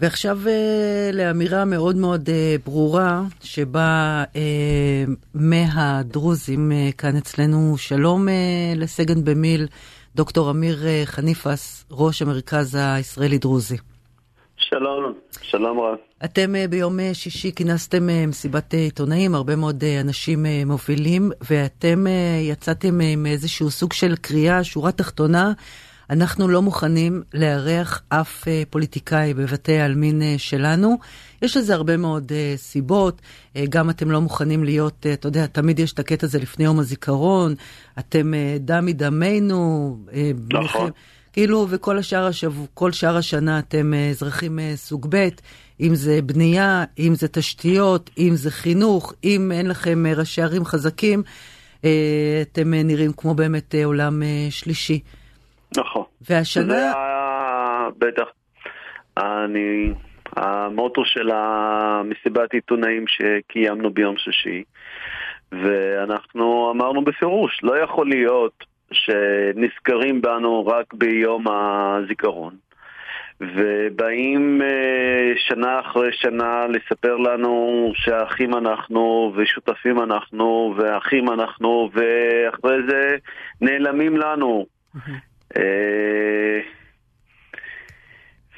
ועכשיו uh, לאמירה מאוד מאוד uh, ברורה, שבה uh, מהדרוזים כאן אצלנו, שלום לסגן במיל, דוקטור אמיר חניפס, ראש המרכז הישראלי-דרוזי. שלום, שלום רב. אתם ביום שישי כינסתם מסיבת עיתונאים, הרבה מאוד אנשים מובילים, ואתם יצאתם עם איזשהו סוג של קריאה, שורה תחתונה. אנחנו לא מוכנים לארח אף uh, פוליטיקאי בבתי העלמין uh, שלנו. יש לזה הרבה מאוד uh, סיבות, גם אתם לא מוכנים להיות, אתה יודע, תמיד יש את הקטע הזה לפני יום הזיכרון, אתם דם מדמנו. נכון. כאילו, וכל השאר, השבוע, כל שאר השנה אתם אזרחים סוג ב', אם זה בנייה, אם זה תשתיות, אם זה חינוך, אם אין לכם ראשי ערים חזקים, אתם נראים כמו באמת עולם שלישי. נכון. והשנה... זה בטח. אני... המוטו של המסיבת עיתונאים שקיימנו ביום שישי, ואנחנו אמרנו בפירוש, לא יכול להיות שנזכרים בנו רק ביום הזיכרון. ובאים שנה אחרי שנה לספר לנו שאחים אנחנו ושותפים אנחנו ואחים אנחנו ואחרי זה נעלמים לנו.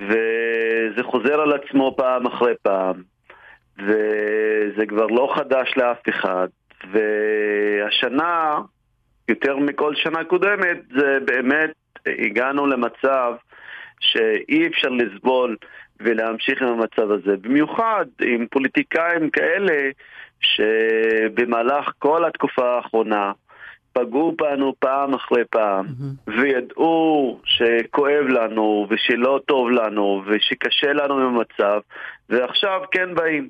וזה חוזר על עצמו פעם אחרי פעם, וזה כבר לא חדש לאף אחד, והשנה, יותר מכל שנה קודמת, זה באמת, הגענו למצב שאי אפשר לסבול ולהמשיך עם המצב הזה. במיוחד עם פוליטיקאים כאלה שבמהלך כל התקופה האחרונה פגעו בנו פעם אחרי פעם, mm-hmm. וידעו שכואב לנו, ושלא טוב לנו, ושקשה לנו עם המצב, ועכשיו כן באים.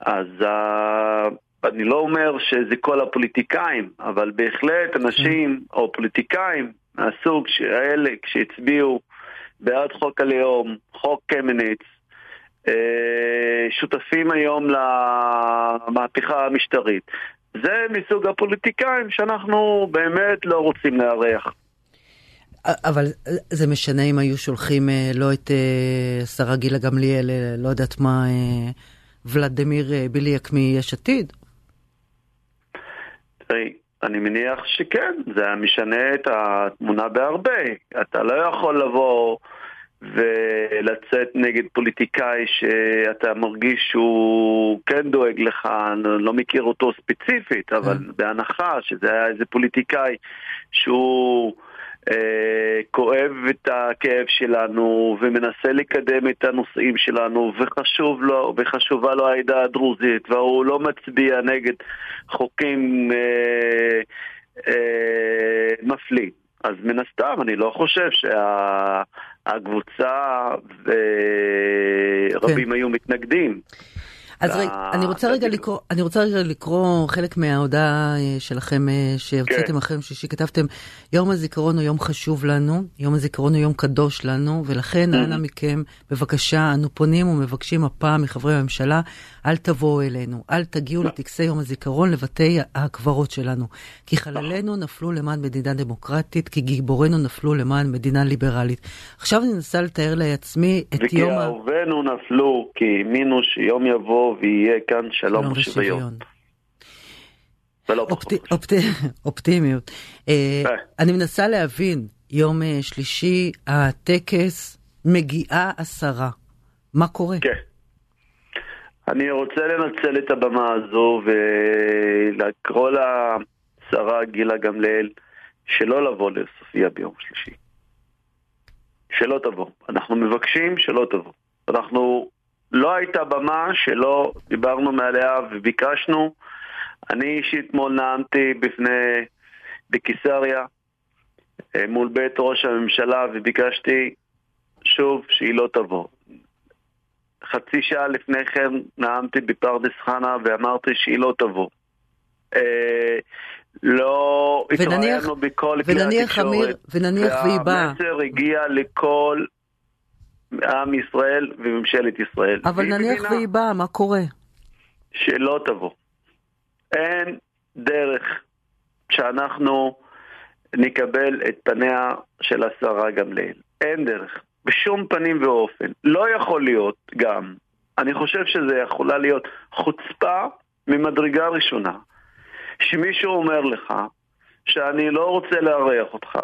אז uh, אני לא אומר שזה כל הפוליטיקאים, אבל בהחלט אנשים, mm-hmm. או פוליטיקאים מהסוג האלה, כשהצביעו בעד חוק הלאום, חוק קמיניץ, אה, שותפים היום למהפכה המשטרית. זה מסוג הפוליטיקאים שאנחנו באמת לא רוצים לארח. אבל זה משנה אם היו שולחים אה, לא את אה, שרה גילה גמליאל, אה, לא יודעת מה, ולדימיר ביליאק מיש עתיד? תראי, אני מניח שכן, זה משנה את התמונה בהרבה. אתה לא יכול לבוא... ולצאת נגד פוליטיקאי שאתה מרגיש שהוא כן דואג לך, אני לא מכיר אותו ספציפית, אבל mm. בהנחה שזה היה איזה פוליטיקאי שהוא אה, כואב את הכאב שלנו ומנסה לקדם את הנושאים שלנו וחשוב לו, וחשובה לו העדה הדרוזית והוא לא מצביע נגד חוקים אה, אה, מפלים. אז מן הסתם, אני לא חושב שהקבוצה ורבים כן. היו מתנגדים. אז רגע, אני רוצה רגע לקרוא, אני רוצה רגע לקרוא חלק מההודעה אה, שלכם אה, שהוצאתם כן. אחרי שישי, כתבתם, יום הזיכרון הוא יום חשוב לנו, יום הזיכרון הוא יום קדוש לנו, ולכן אנא מכם, בבקשה, אנו פונים ומבקשים הפעם מחברי הממשלה, אל תבואו אלינו, אל תגיעו לטקסי יום הזיכרון לבתי הקברות שלנו, כי חללינו נפלו למען מדינה דמוקרטית, כי גיבורינו נפלו למען מדינה ליברלית. עכשיו אני מנסה לתאר לעצמי את יום ה... וכי אהובינו נפלו, כי האמינו שיום יבוא ויהיה כאן שלום ושוויון. אופטימיות. אה, כן. אני מנסה להבין, יום אה, שלישי, הטקס, מגיעה עשרה. מה קורה? כן. אני רוצה לנצל את הבמה הזו ולקרוא לשרה גילה גמליאל שלא לבוא לסופיה ביום שלישי. שלא תבוא. אנחנו מבקשים שלא תבוא. אנחנו לא הייתה במה שלא דיברנו מעליה וביקשנו. אני אישית אתמול נאמתי בפני, בקיסריה, אה, מול בית ראש הממשלה, וביקשתי שוב שהיא לא תבוא. חצי שעה לפני כן נאמתי בפרדס חנה ואמרתי שהיא לא תבוא. אה, לא התראיינו בכל כלי התקשורת. ונניח והיא באה. והמסר הגיע לכל עם ישראל וממשלת ישראל. אבל נניח והיא באה, מה קורה? שלא תבוא. אין דרך שאנחנו נקבל את פניה של השרה גמליאל. אין דרך. בשום פנים ואופן. לא יכול להיות גם, אני חושב שזה יכולה להיות חוצפה ממדרגה ראשונה, שמישהו אומר לך שאני לא רוצה לארח אותך,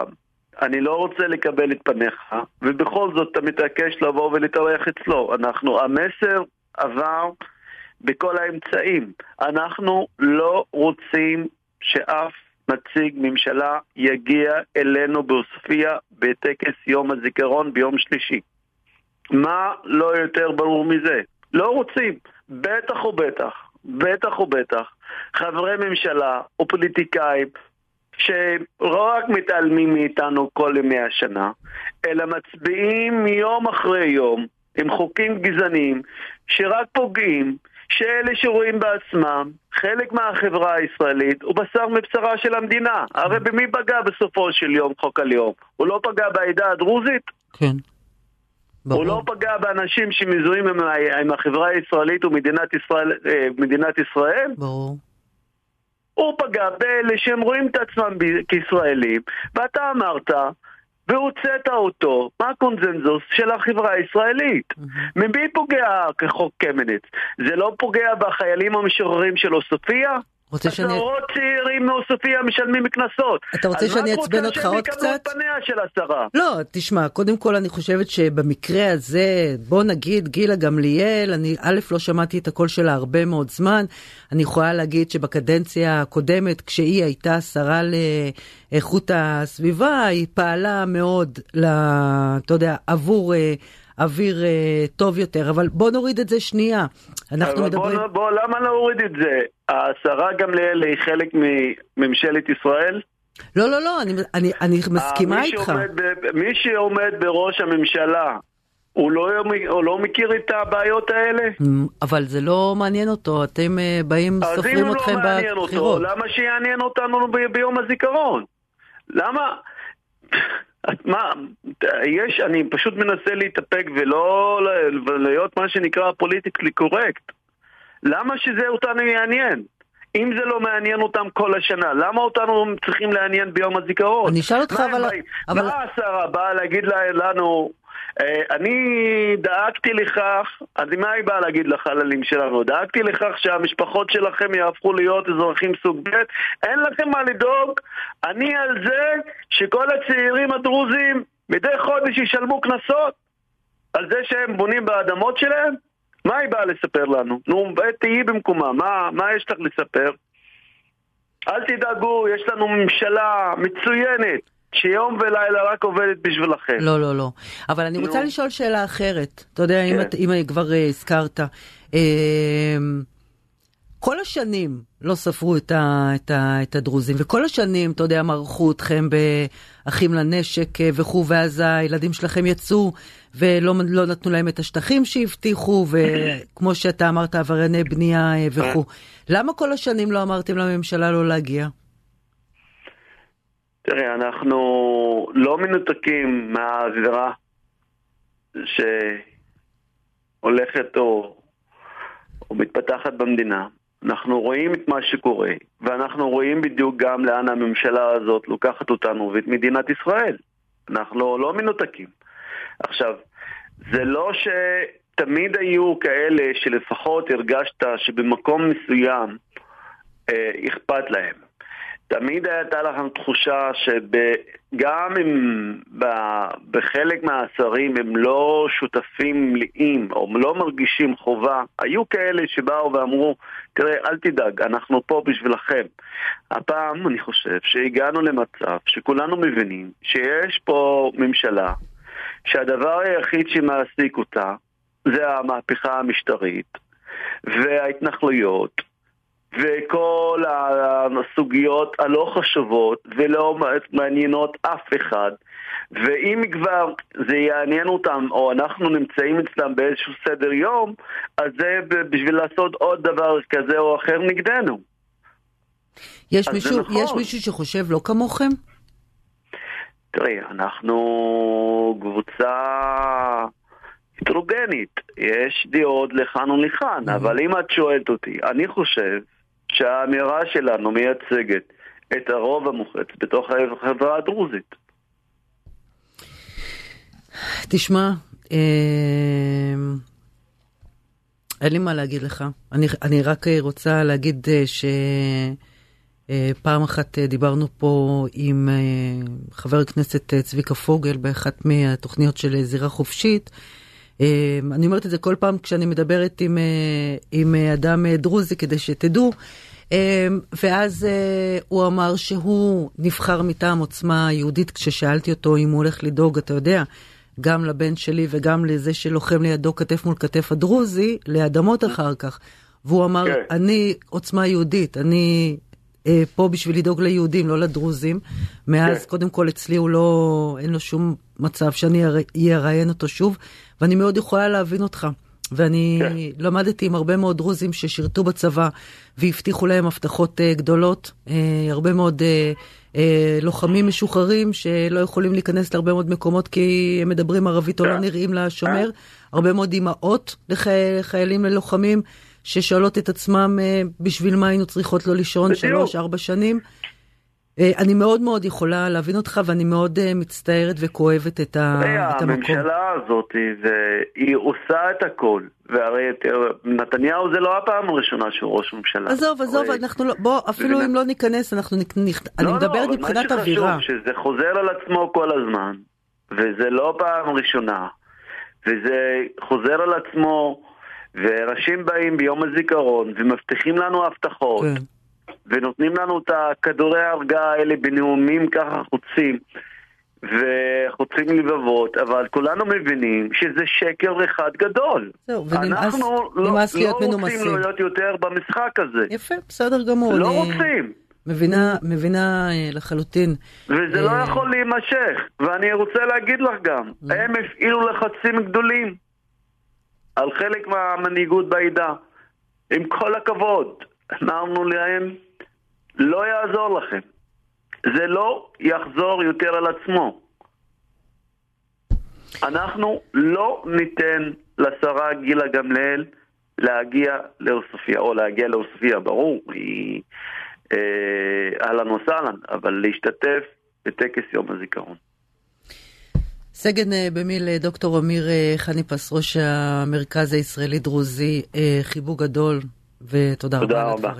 אני לא רוצה לקבל את פניך, ובכל זאת אתה מתעקש לבוא ולהתארח אצלו. אנחנו, המסר עבר בכל האמצעים. אנחנו לא רוצים שאף נציג ממשלה יגיע אלינו בעוספיא בטקס יום הזיכרון ביום שלישי. מה לא יותר ברור מזה? לא רוצים. בטח ובטח, בטח ובטח, חברי ממשלה או פוליטיקאים שלא רק מתעלמים מאיתנו כל ימי השנה, אלא מצביעים יום אחרי יום עם חוקים גזעניים שרק פוגעים, שאלה שרואים בעצמם חלק מהחברה הישראלית הוא בשר מבשרה של המדינה. הרי במי פגע בסופו של יום חוק הלאום? הוא לא פגע בעדה הדרוזית? כן. ברור. הוא לא פגע באנשים שמזוהים עם, עם החברה הישראלית ומדינת ישראל, אה, ישראל? ברור. הוא פגע באלה שהם רואים את עצמם כישראלים, ואתה אמרת, והוצאת אותו, מה הקונזנזוס של החברה הישראלית? Mm-hmm. ממי פוגע כחוק קמניץ? זה לא פוגע בחיילים המשוררים של עוספיא? רוצה שאני... עשרות צעירים מעוספיא משלמים קנסות. אתה רוצה שאני אעצבן אותך עוד קצת? אז מה את רוצה שהם יקבלו את פניה של השרה? לא, תשמע, קודם כל אני חושבת שבמקרה הזה, בוא נגיד גילה גמליאל, אני א', לא שמעתי את הקול שלה הרבה מאוד זמן. אני יכולה להגיד שבקדנציה הקודמת, כשהיא הייתה שרה לאיכות הסביבה, היא פעלה מאוד, אתה יודע, עבור... אה, אוויר אה, טוב יותר, אבל בוא נוריד את זה שנייה. אנחנו מדברים... בוא, בוא, למה להוריד את זה? השרה גמליאל היא חלק מממשלת ישראל? לא, לא, לא, אני, אני, אני מסכימה איתך. ב, מי שעומד בראש הממשלה, הוא לא, הוא לא מכיר את הבעיות האלה? אבל זה לא מעניין אותו, אתם אה, באים, סופרים אתכם בבחירות. אז אם הוא לא מעניין אותו, למה שיעניין אותנו ביום הזיכרון? למה... מה, יש, אני פשוט מנסה להתאפק ולא להיות מה שנקרא פוליטיקלי קורקט. למה שזה אותנו יעניין? אם זה לא מעניין אותם כל השנה, למה אותנו צריכים לעניין ביום הזיכרון? אני אשאל אותך אבל... מה השרה באה להגיד לנו, אני דאגתי לכך, אז מה היא באה להגיד לחללים שלנו? דאגתי לכך שהמשפחות שלכם יהפכו להיות אזרחים סוג ב', אין לכם מה לדאוג, אני על זה שכל הצעירים הדרוזים מדי חודש ישלמו קנסות על זה שהם בונים באדמות שלהם? מה היא באה לספר לנו? נו, תהיי במקומה, מה, מה יש לך לספר? אל תדאגו, יש לנו ממשלה מצוינת. שיום ולילה רק עובדת בשבילכם. לא, לא, לא. אבל אני רוצה לשאול שאלה אחרת. אתה יודע, כן. אם, אם כבר uh, הזכרת. Uh, כל השנים לא ספרו את, ה, את, ה, את הדרוזים, וכל השנים, אתה יודע, מרחו אתכם באחים לנשק אה, וכו', ואז הילדים שלכם יצאו ולא לא נתנו להם את השטחים שהבטיחו, וכמו שאתה אמרת, עברייני בנייה וכו'. למה כל השנים לא אמרתם לממשלה לא להגיע? תראה, אנחנו לא מנותקים מהאווירה שהולכת או, או מתפתחת במדינה. אנחנו רואים את מה שקורה, ואנחנו רואים בדיוק גם לאן הממשלה הזאת לוקחת אותנו ואת מדינת ישראל. אנחנו לא מנותקים. עכשיו, זה לא שתמיד היו כאלה שלפחות הרגשת שבמקום מסוים אה, אכפת להם. תמיד הייתה לכם תחושה שגם אם בחלק מהשרים הם לא שותפים מלאים או לא מרגישים חובה, היו כאלה שבאו ואמרו, תראה, אל תדאג, אנחנו פה בשבילכם. הפעם אני חושב שהגענו למצב שכולנו מבינים שיש פה ממשלה שהדבר היחיד שמעסיק אותה זה המהפכה המשטרית וההתנחלויות וכל הסוגיות הלא חשובות ולא מעניינות אף אחד ואם כבר זה יעניין אותם או אנחנו נמצאים אצלם באיזשהו סדר יום אז זה בשביל לעשות עוד דבר כזה או אחר נגדנו. יש, מישהו, נכון. יש מישהו שחושב לא כמוכם? תראי, אנחנו קבוצה הטרוגנית, יש דעות לכאן ולכאן, mm-hmm. אבל אם את שואלת אותי, אני חושב שהאמירה שלנו מייצגת את הרוב המוחץ בתוך החברה הדרוזית. תשמע, אה, אין לי מה להגיד לך. אני, אני רק רוצה להגיד שפעם אחת דיברנו פה עם חבר הכנסת צביקה פוגל באחת מהתוכניות של זירה חופשית. אני אומרת את זה כל פעם כשאני מדברת עם, עם אדם דרוזי כדי שתדעו. ואז הוא אמר שהוא נבחר מטעם עוצמה יהודית כששאלתי אותו אם הוא הולך לדאוג, אתה יודע, גם לבן שלי וגם לזה שלוחם לידו כתף מול כתף הדרוזי, לאדמות אחר כך. והוא אמר, כן. אני עוצמה יהודית, אני אה, פה בשביל לדאוג ליהודים, לא לדרוזים. מאז, כן. קודם כל, אצלי הוא לא, אין לו שום מצב שאני אראיין אותו שוב, ואני מאוד יכולה להבין אותך. ואני כן. למדתי עם הרבה מאוד דרוזים ששירתו בצבא והבטיחו להם הבטחות uh, גדולות, uh, הרבה מאוד uh, uh, לוחמים משוחררים שלא יכולים להיכנס להרבה מאוד מקומות כי הם מדברים ערבית או לא כן. נראים לשומר, הרבה מאוד אימהות לחיילים ללוחמים ששואלות את עצמם uh, בשביל מה היינו צריכות לא לישון שלוש-ארבע שנים. אה, אני מאוד מאוד יכולה להבין אותך, ואני מאוד אה, מצטערת וכואבת את, ה, את המקום. הממשלה הזאת, זה, היא עושה את הכל. והרי נתניהו זה לא הפעם הראשונה שהוא ראש ממשלה. עזוב, עזוב, הרי... אנחנו לא, בוא, אפילו אם לא ניכנס, אנחנו נכ... לא, אני מדברת לא, מבחינת אווירה. מה שחשוב, שזה חוזר על עצמו כל הזמן, וזה לא פעם ראשונה, וזה חוזר על עצמו, ואנשים באים ביום הזיכרון ומבטיחים לנו הבטחות. כן. ונותנים לנו את הכדורי ההרגעה האלה בנאומים ככה חוצים וחוצים לבבות, אבל כולנו מבינים שזה שקר אחד גדול. זהו, ונמאס אנחנו לא, לא רוצים להיות יותר במשחק הזה. יפה, בסדר גמור. לא אני... רוצים. מבינה, מבינה אה, לחלוטין. וזה לא אה... לא יכול להימשך, ואני רוצה להגיד לך גם, mm. הם הפעילו לחצים גדולים על חלק מהמנהיגות בעדה. עם כל הכבוד, אמרנו להם, לא יעזור לכם. זה לא יחזור יותר על עצמו. אנחנו לא ניתן לשרה גילה גמליאל להגיע לעוספיא, או להגיע לעוספיא, ברור, היא אה, אהלן וסהלן, אבל להשתתף בטקס יום הזיכרון. סגן אה, במיל אה, דוקטור אמיר חניפס, ראש המרכז הישראלי-דרוזי, חיבוק גדול ותודה רבה על הדברים.